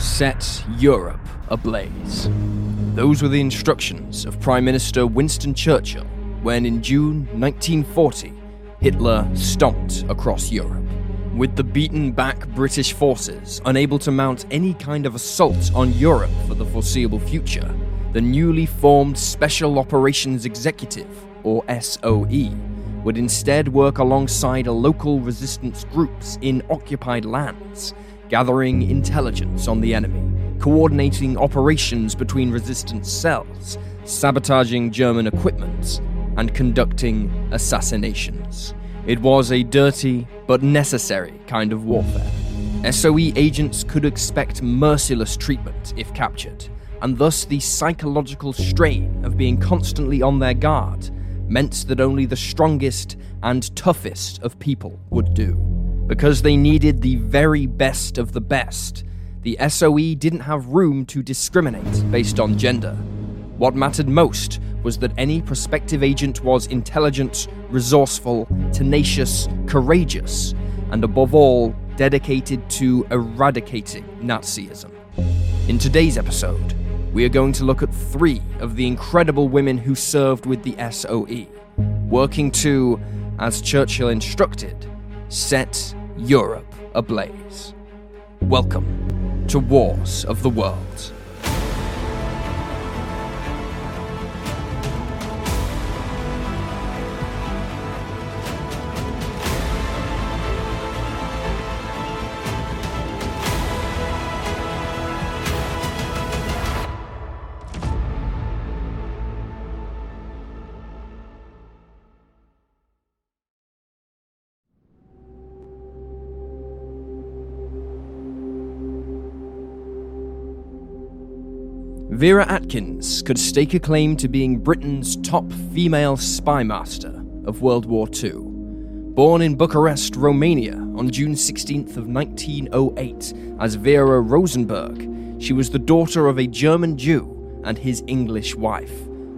Set Europe ablaze. Those were the instructions of Prime Minister Winston Churchill when, in June 1940, Hitler stomped across Europe. With the beaten back British forces unable to mount any kind of assault on Europe for the foreseeable future, the newly formed Special Operations Executive, or SOE, would instead work alongside local resistance groups in occupied lands, gathering intelligence on the enemy, coordinating operations between resistance cells, sabotaging German equipment, and conducting assassinations. It was a dirty but necessary kind of warfare. SOE agents could expect merciless treatment if captured, and thus the psychological strain of being constantly on their guard meant that only the strongest and toughest of people would do. Because they needed the very best of the best, the SOE didn't have room to discriminate based on gender. What mattered most was that any prospective agent was intelligent, resourceful, tenacious, courageous, and above all, dedicated to eradicating Nazism. In today's episode, we are going to look at three of the incredible women who served with the SOE, working to, as Churchill instructed, set Europe ablaze. Welcome to Wars of the World. Vera Atkins could stake a claim to being Britain's top female spy master of World War II. Born in Bucharest, Romania on June 16th of 1908 as Vera Rosenberg, she was the daughter of a German Jew and his English wife.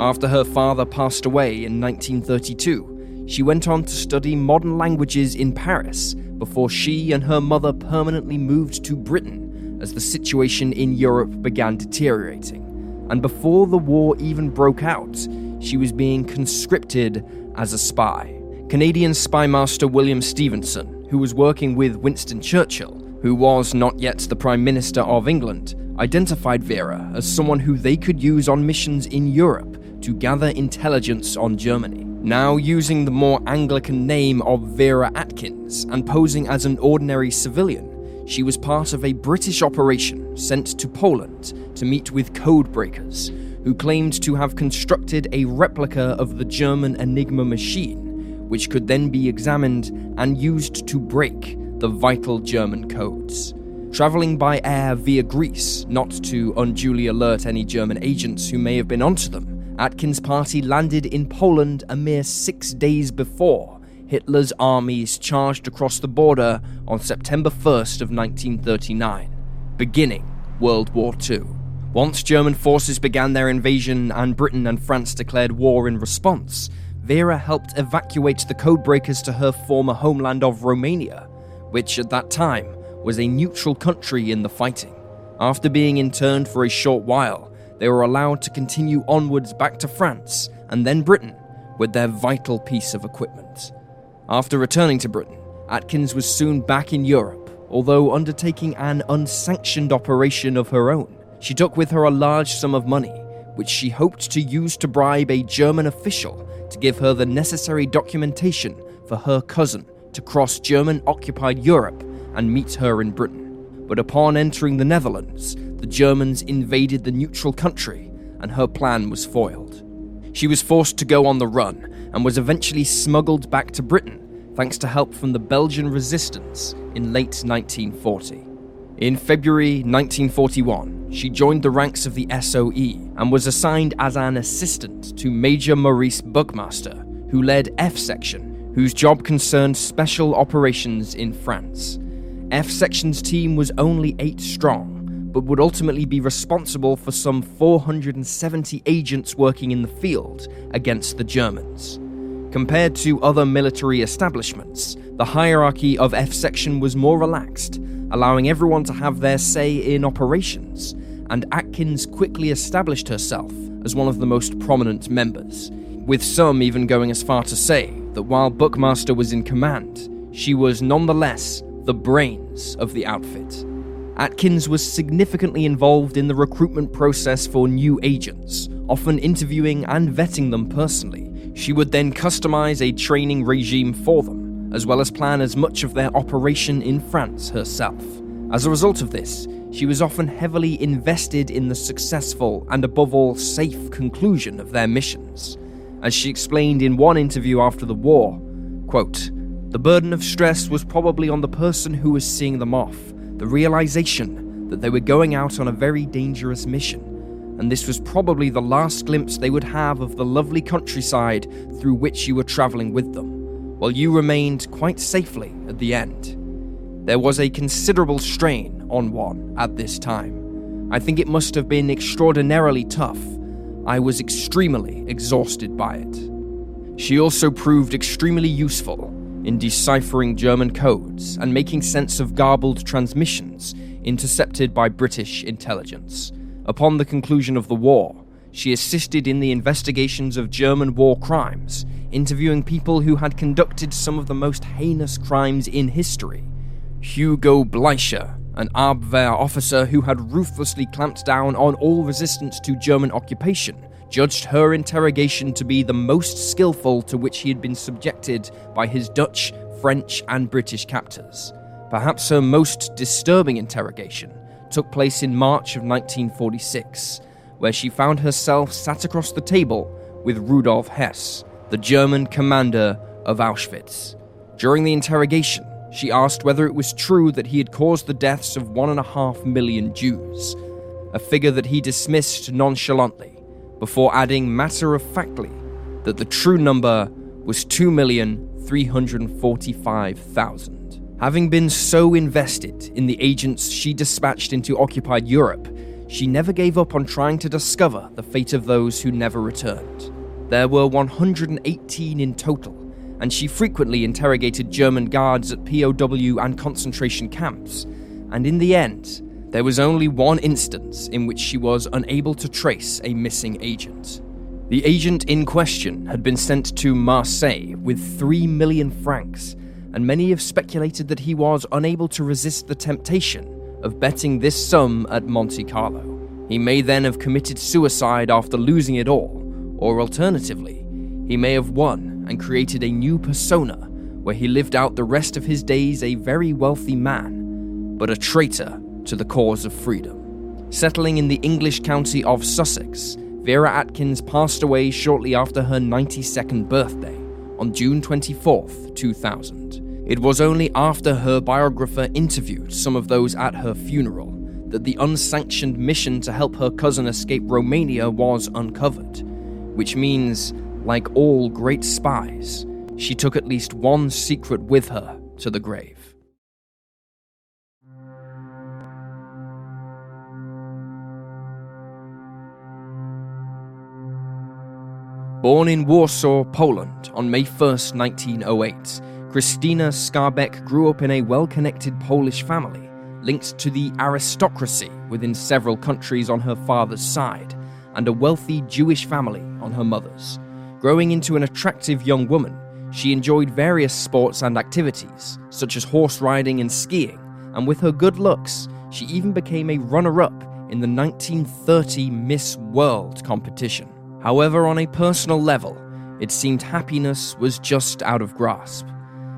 After her father passed away in 1932, she went on to study modern languages in Paris before she and her mother permanently moved to Britain as the situation in Europe began deteriorating. And before the war even broke out, she was being conscripted as a spy. Canadian spy master William Stephenson, who was working with Winston Churchill, who was not yet the Prime Minister of England, identified Vera as someone who they could use on missions in Europe to gather intelligence on Germany. Now using the more Anglican name of Vera Atkins and posing as an ordinary civilian, she was part of a British operation sent to Poland to meet with codebreakers, who claimed to have constructed a replica of the German Enigma machine, which could then be examined and used to break the vital German codes. Travelling by air via Greece, not to unduly alert any German agents who may have been onto them, Atkins' party landed in Poland a mere six days before Hitler's armies charged across the border on September 1st of 1939, beginning World War II. Once German forces began their invasion and Britain and France declared war in response, Vera helped evacuate the codebreakers to her former homeland of Romania, which at that time was a neutral country in the fighting. After being interned for a short while, they were allowed to continue onwards back to France and then Britain with their vital piece of equipment. After returning to Britain, Atkins was soon back in Europe, although undertaking an unsanctioned operation of her own. She took with her a large sum of money, which she hoped to use to bribe a German official to give her the necessary documentation for her cousin to cross German occupied Europe and meet her in Britain. But upon entering the Netherlands, the Germans invaded the neutral country and her plan was foiled. She was forced to go on the run and was eventually smuggled back to Britain thanks to help from the Belgian resistance in late 1940. In February 1941, she joined the ranks of the SOE and was assigned as an assistant to Major Maurice Buckmaster, who led F Section, whose job concerned special operations in France. F Section's team was only eight strong, but would ultimately be responsible for some 470 agents working in the field against the Germans. Compared to other military establishments, the hierarchy of F Section was more relaxed, allowing everyone to have their say in operations, and Atkins quickly established herself as one of the most prominent members, with some even going as far to say that while Buckmaster was in command, she was nonetheless the brains of the outfit. Atkins was significantly involved in the recruitment process for new agents, often interviewing and vetting them personally. She would then customize a training regime for them, as well as plan as much of their operation in France herself. As a result of this, she was often heavily invested in the successful and, above all, safe conclusion of their missions. As she explained in one interview after the war, quote, the burden of stress was probably on the person who was seeing them off, the realization that they were going out on a very dangerous mission, and this was probably the last glimpse they would have of the lovely countryside through which you were travelling with them, while you remained quite safely at the end. There was a considerable strain on one at this time. I think it must have been extraordinarily tough. I was extremely exhausted by it. She also proved extremely useful in deciphering German codes and making sense of garbled transmissions intercepted by British intelligence. Upon the conclusion of the war, she assisted in the investigations of German war crimes, interviewing people who had conducted some of the most heinous crimes in history. Hugo Bleicher, an Abwehr officer who had ruthlessly clamped down on all resistance to German occupation, judged her interrogation to be the most skillful to which he had been subjected by his Dutch, French, and British captors. Perhaps her most disturbing interrogation took place in March of 1946, where she found herself sat across the table with Rudolf Hess, the German commander of Auschwitz. During the interrogation, she asked whether it was true that he had caused the deaths of one and a half million Jews, a figure that he dismissed nonchalantly before adding matter of factly that the true number was 2,345,000. Having been so invested in the agents she dispatched into occupied Europe, she never gave up on trying to discover the fate of those who never returned. There were 118 in total, and she frequently interrogated German guards at POW and concentration camps, and in the end, there was only one instance in which she was unable to trace a missing agent. The agent in question had been sent to Marseille with 3 million francs, and many have speculated that he was unable to resist the temptation of betting this sum at Monte Carlo. He may then have committed suicide after losing it all, or alternatively, he may have won and created a new persona where he lived out the rest of his days a very wealthy man, but a traitor to the cause of freedom. Settling in the English county of Sussex, Vera Atkins passed away shortly after her 92nd birthday on June 24, 2000. It was only after her biographer interviewed some of those at her funeral that the unsanctioned mission to help her cousin escape Romania was uncovered, which means, like all great spies, she took at least one secret with her to the grave. Born in Warsaw, Poland on May 1, 1908, Christina Skarbek grew up in a well connected Polish family, linked to the aristocracy within several countries on her father's side, and a wealthy Jewish family on her mother's. Growing into an attractive young woman, she enjoyed various sports and activities, such as horse riding and skiing, and with her good looks, she even became a runner up in the 1930 Miss World competition. However, on a personal level, it seemed happiness was just out of grasp.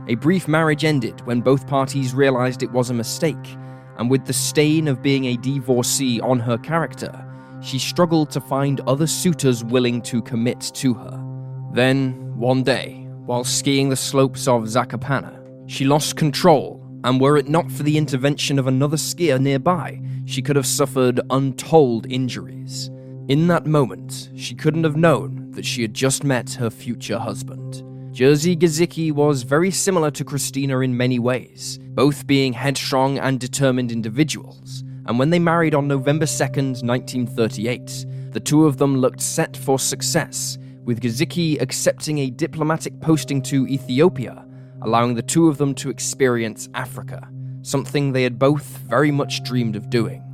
A brief marriage ended when both parties realized it was a mistake, and with the stain of being a divorcee on her character, she struggled to find other suitors willing to commit to her. Then, one day, while skiing the slopes of Zakopane, she lost control, and were it not for the intervention of another skier nearby, she could have suffered untold injuries. In that moment, she couldn't have known that she had just met her future husband. Jerzy Gizicki was very similar to Christina in many ways, both being headstrong and determined individuals, and when they married on November 2nd, 1938, the two of them looked set for success, with Gizicki accepting a diplomatic posting to Ethiopia, allowing the two of them to experience Africa, something they had both very much dreamed of doing.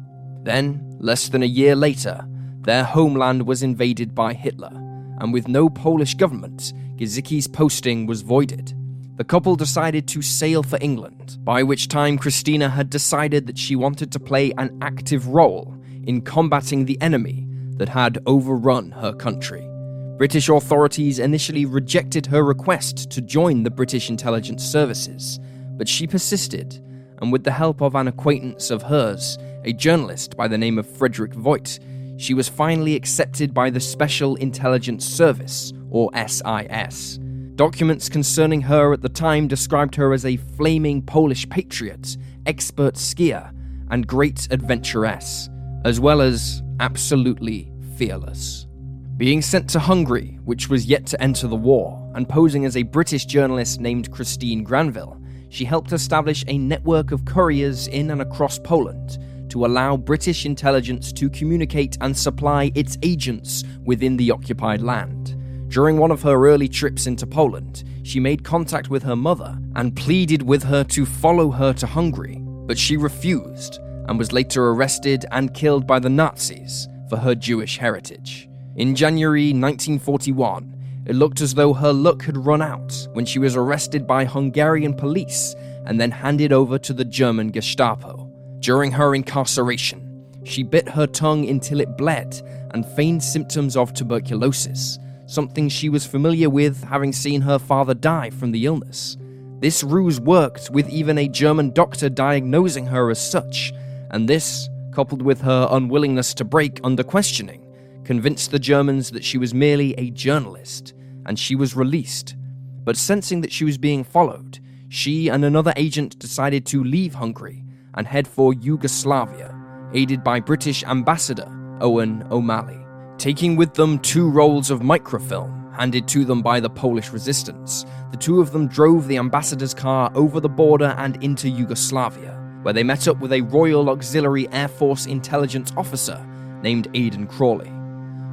Then, less than a year later, their homeland was invaded by Hitler, and with no Polish government, Gizicki's posting was voided. The couple decided to sail for England, by which time Christina had decided that she wanted to play an active role in combating the enemy that had overrun her country. British authorities initially rejected her request to join the British intelligence services, but she persisted, and with the help of an acquaintance of hers, a journalist by the name of Frederick Voigt, she was finally accepted by the Special Intelligence Service, or SIS. Documents concerning her at the time described her as a flaming Polish patriot, expert skier, and great adventuress, as well as absolutely fearless. Being sent to Hungary, which was yet to enter the war, and posing as a British journalist named Christine Granville, she helped establish a network of couriers in and across Poland to allow British intelligence to communicate and supply its agents within the occupied land. During one of her early trips into Poland, she made contact with her mother and pleaded with her to follow her to Hungary, but she refused and was later arrested and killed by the Nazis for her Jewish heritage. In January 1941, it looked as though her luck had run out when she was arrested by Hungarian police and then handed over to the German Gestapo. During her incarceration, she bit her tongue until it bled and feigned symptoms of tuberculosis, something she was familiar with having seen her father die from the illness. This ruse worked with even a German doctor diagnosing her as such, and this, coupled with her unwillingness to break under questioning, convinced the Germans that she was merely a journalist, and she was released. But sensing that she was being followed, she and another agent decided to leave Hungary and head for Yugoslavia, aided by British Ambassador Owen O'Malley, taking with them two rolls of microfilm handed to them by the Polish resistance. The two of them drove the ambassador's car over the border and into Yugoslavia, where they met up with a Royal Auxiliary Air Force intelligence officer named Aidan Crawley.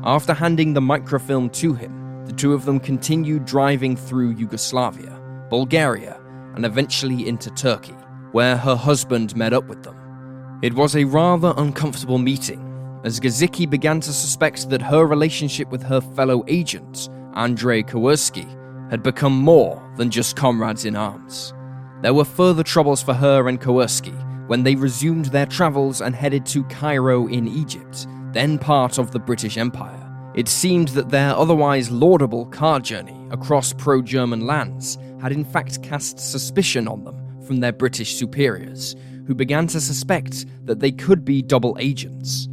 After handing the microfilm to him, the two of them continued driving through Yugoslavia, Bulgaria, and eventually into Turkey, where her husband met up with them. It was a rather uncomfortable meeting, as Gizicki began to suspect that her relationship with her fellow agent, Andrei Kowarski, had become more than just comrades in arms. There were further troubles for her and Kowarski when they resumed their travels and headed to Cairo in Egypt, then part of the British Empire. It seemed that their otherwise laudable car journey across pro German lands had in fact cast suspicion on them from their British superiors, who began to suspect that they could be double agents.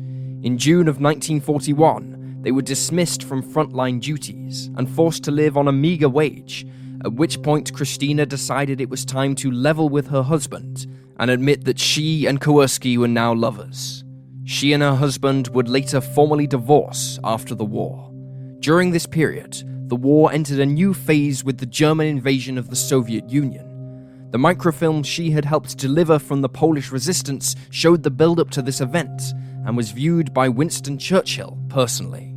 In June of 1941, they were dismissed from frontline duties and forced to live on a meagre wage, at which point Christina decided it was time to level with her husband and admit that she and Kowarski were now lovers. She and her husband would later formally divorce after the war. During this period, the war entered a new phase with the German invasion of the Soviet Union. The microfilm she had helped deliver from the Polish resistance showed the build up to this event and was viewed by Winston Churchill personally.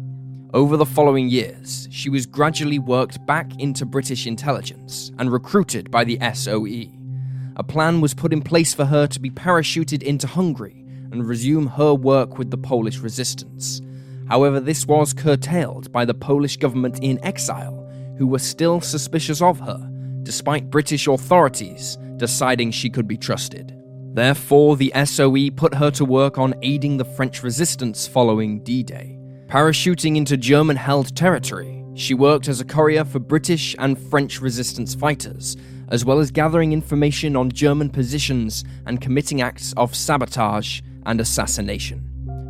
Over the following years, she was gradually worked back into British intelligence and recruited by the SOE. A plan was put in place for her to be parachuted into Hungary and resume her work with the Polish resistance. However, this was curtailed by the Polish government in exile, who were still suspicious of her, despite British authorities deciding she could be trusted. Therefore, the SOE put her to work on aiding the French resistance following D Day. Parachuting into German held territory, she worked as a courier for British and French resistance fighters, as well as gathering information on German positions and committing acts of sabotage and assassination.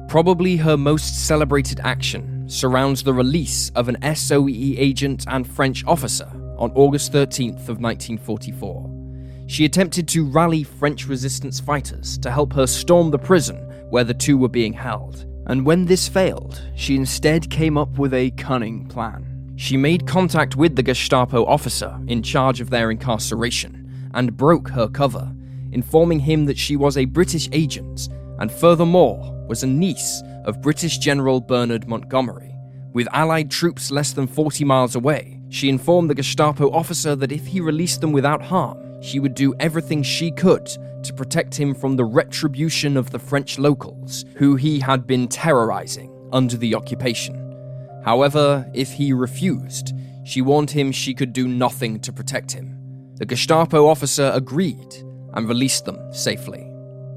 Probably her most celebrated action surrounds the release of an SOE agent and French officer on August 13th of 1944. She attempted to rally French resistance fighters to help her storm the prison where the two were being held. And when this failed, she instead came up with a cunning plan. She made contact with the Gestapo officer in charge of their incarceration and broke her cover, informing him that she was a British agent and furthermore was a niece of British General Bernard Montgomery. With Allied troops less than 40 miles away, she informed the Gestapo officer that if he released them without harm, she would do everything she could to protect him from the retribution of the French locals, who he had been terrorizing under the occupation. However, if he refused, she warned him she could do nothing to protect him. The Gestapo officer agreed and released them safely.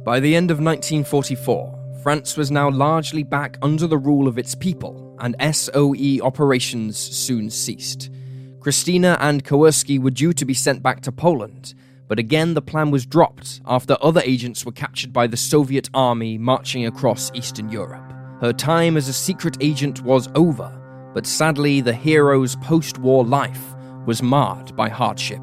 By the end of 1944, France was now largely back under the rule of its people, and SOE operations soon ceased. Christina and Kowarski were due to be sent back to Poland, but again the plan was dropped after other agents were captured by the Soviet army marching across Eastern Europe. Her time as a secret agent was over, but sadly the hero's post war life was marred by hardship.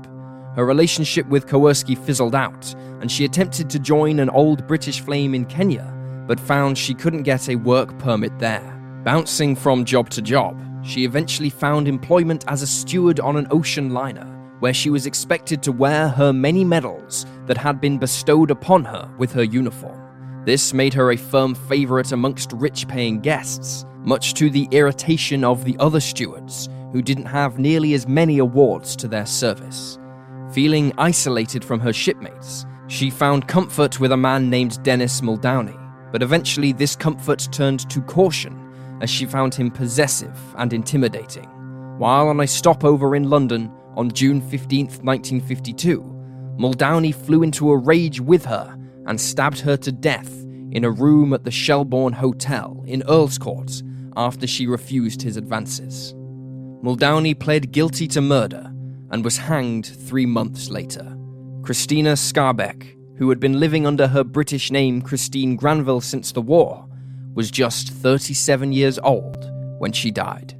Her relationship with Kowarski fizzled out, and she attempted to join an old British flame in Kenya, but found she couldn't get a work permit there. Bouncing from job to job, she eventually found employment as a steward on an ocean liner, where she was expected to wear her many medals that had been bestowed upon her with her uniform. This made her a firm favourite amongst rich paying guests, much to the irritation of the other stewards, who didn't have nearly as many awards to their service. Feeling isolated from her shipmates, she found comfort with a man named Dennis Muldowney, but eventually this comfort turned to caution as she found him possessive and intimidating. While on a stopover in London on June 15, 1952, Muldowney flew into a rage with her and stabbed her to death in a room at the Shelbourne Hotel in Earl's Court after she refused his advances. Muldowney pled guilty to murder and was hanged three months later. Christina Skarbek, who had been living under her British name Christine Granville since the war, was just 37 years old when she died.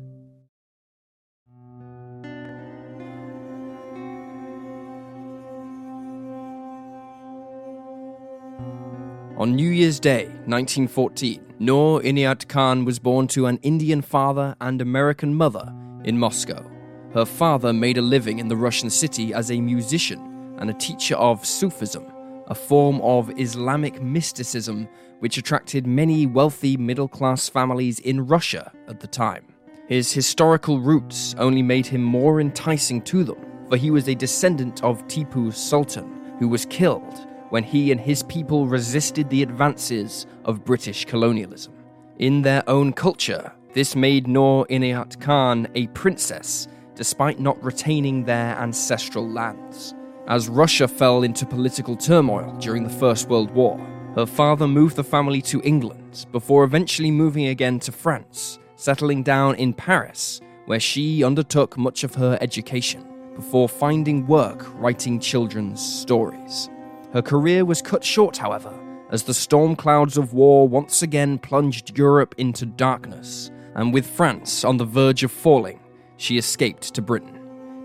On New Year's Day, 1914, Noor Inayat Khan was born to an Indian father and American mother in Moscow. Her father made a living in the Russian city as a musician and a teacher of Sufism, a form of Islamic mysticism which attracted many wealthy middle class families in Russia at the time. His historical roots only made him more enticing to them, for he was a descendant of Tipu's Sultan, who was killed when he and his people resisted the advances of British colonialism. In their own culture, this made Noor Inayat Khan a princess despite not retaining their ancestral lands. As Russia fell into political turmoil during the First World War, her father moved the family to England before eventually moving again to France, settling down in Paris, where she undertook much of her education before finding work writing children's stories. Her career was cut short, however, as the storm clouds of war once again plunged Europe into darkness, and with France on the verge of falling, she escaped to Britain.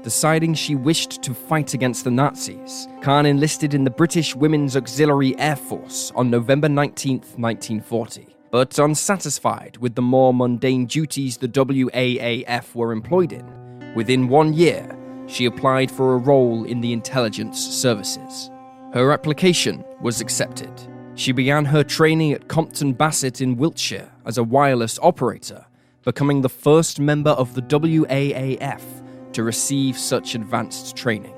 Deciding she wished to fight against the Nazis, Khan enlisted in the British Women's Auxiliary Air Force on November 19, 1940. But unsatisfied with the more mundane duties the WAAF were employed in, within one year, she applied for a role in the intelligence services. Her application was accepted. She began her training at Compton Bassett in Wiltshire as a wireless operator becoming the first member of the WAAF to receive such advanced training.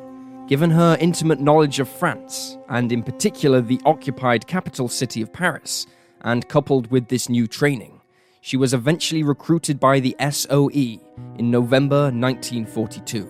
Given her intimate knowledge of France, and in particular the occupied capital city of Paris, and coupled with this new training, she was eventually recruited by the SOE in November 1942.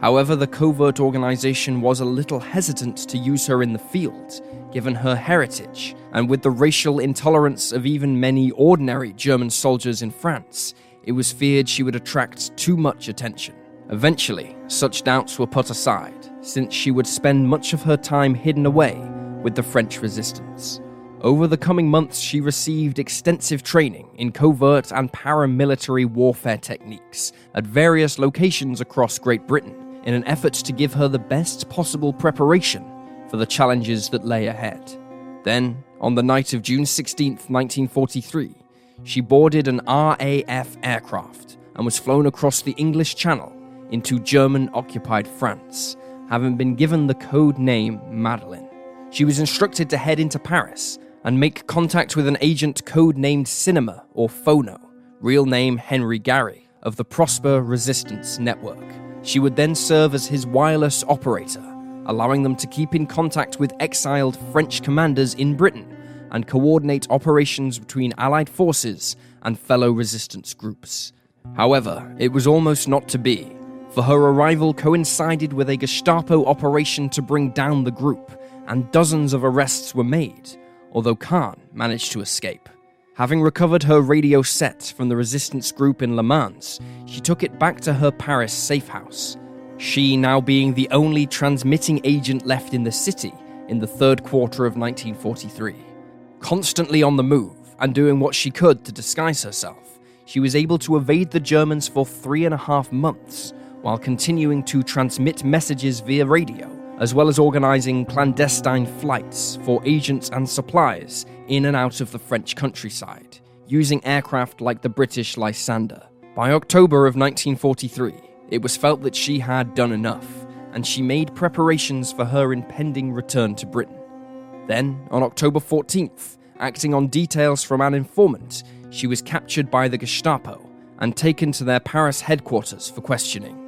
However, the covert organization was a little hesitant to use her in the field, given her heritage, and with the racial intolerance of even many ordinary German soldiers in France, it was feared she would attract too much attention. Eventually, such doubts were put aside, since she would spend much of her time hidden away with the French resistance. Over the coming months, she received extensive training in covert and paramilitary warfare techniques at various locations across Great Britain in an effort to give her the best possible preparation for the challenges that lay ahead. Then, on the night of June 16, 1943, she boarded an RAF aircraft and was flown across the English Channel into German occupied France, having been given the code name Madeleine. She was instructed to head into Paris and make contact with an agent code named Cinema or Phono, real name Henri Garry, of the Prosper Resistance Network. She would then serve as his wireless operator allowing them to keep in contact with exiled French commanders in Britain and coordinate operations between Allied forces and fellow resistance groups. However, it was almost not to be, for her arrival coincided with a Gestapo operation to bring down the group, and dozens of arrests were made, although Khan managed to escape. Having recovered her radio set from the resistance group in Le Mans, she took it back to her Paris safe house. She now being the only transmitting agent left in the city in the third quarter of 1943. Constantly on the move and doing what she could to disguise herself, she was able to evade the Germans for three and a half months while continuing to transmit messages via radio, as well as organizing clandestine flights for agents and supplies in and out of the French countryside, using aircraft like the British Lysander. By October of 1943, it was felt that she had done enough, and she made preparations for her impending return to Britain. Then, on October 14th, acting on details from an informant, she was captured by the Gestapo and taken to their Paris headquarters for questioning.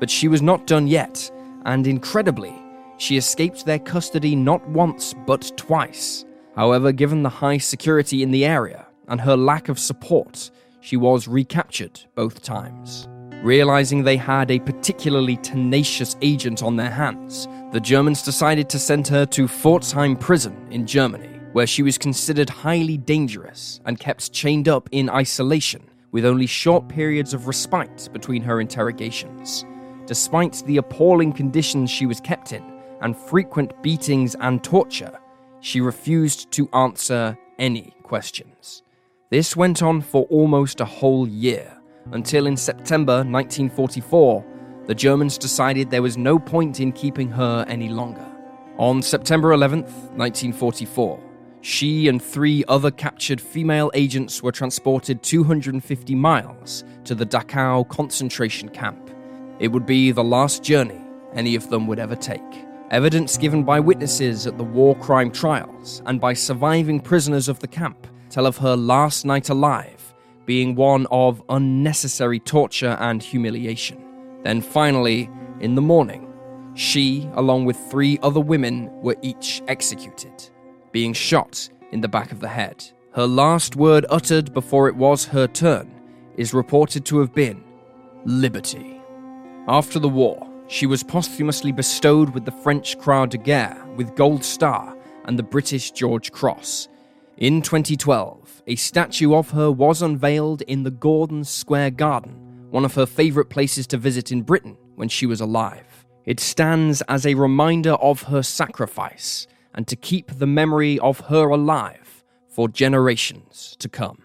But she was not done yet, and incredibly, she escaped their custody not once but twice. However, given the high security in the area and her lack of support, she was recaptured both times. Realizing they had a particularly tenacious agent on their hands, the Germans decided to send her to Pforzheim prison in Germany, where she was considered highly dangerous and kept chained up in isolation, with only short periods of respite between her interrogations. Despite the appalling conditions she was kept in and frequent beatings and torture, she refused to answer any questions. This went on for almost a whole year, until in September 1944, the Germans decided there was no point in keeping her any longer. On September 11th, 1944, she and three other captured female agents were transported 250 miles to the Dachau concentration camp it would be the last journey any of them would ever take. Evidence given by witnesses at the war crime trials and by surviving prisoners of the camp tell of her last night alive being one of unnecessary torture and humiliation. Then finally, in the morning, she, along with three other women, were each executed, being shot in the back of the head. Her last word uttered before it was her turn is reported to have been liberty. After the war, she was posthumously bestowed with the French Croix de Guerre with Gold Star and the British George Cross. In 2012, a statue of her was unveiled in the Gordon Square Garden, one of her favourite places to visit in Britain when she was alive. It stands as a reminder of her sacrifice and to keep the memory of her alive for generations to come.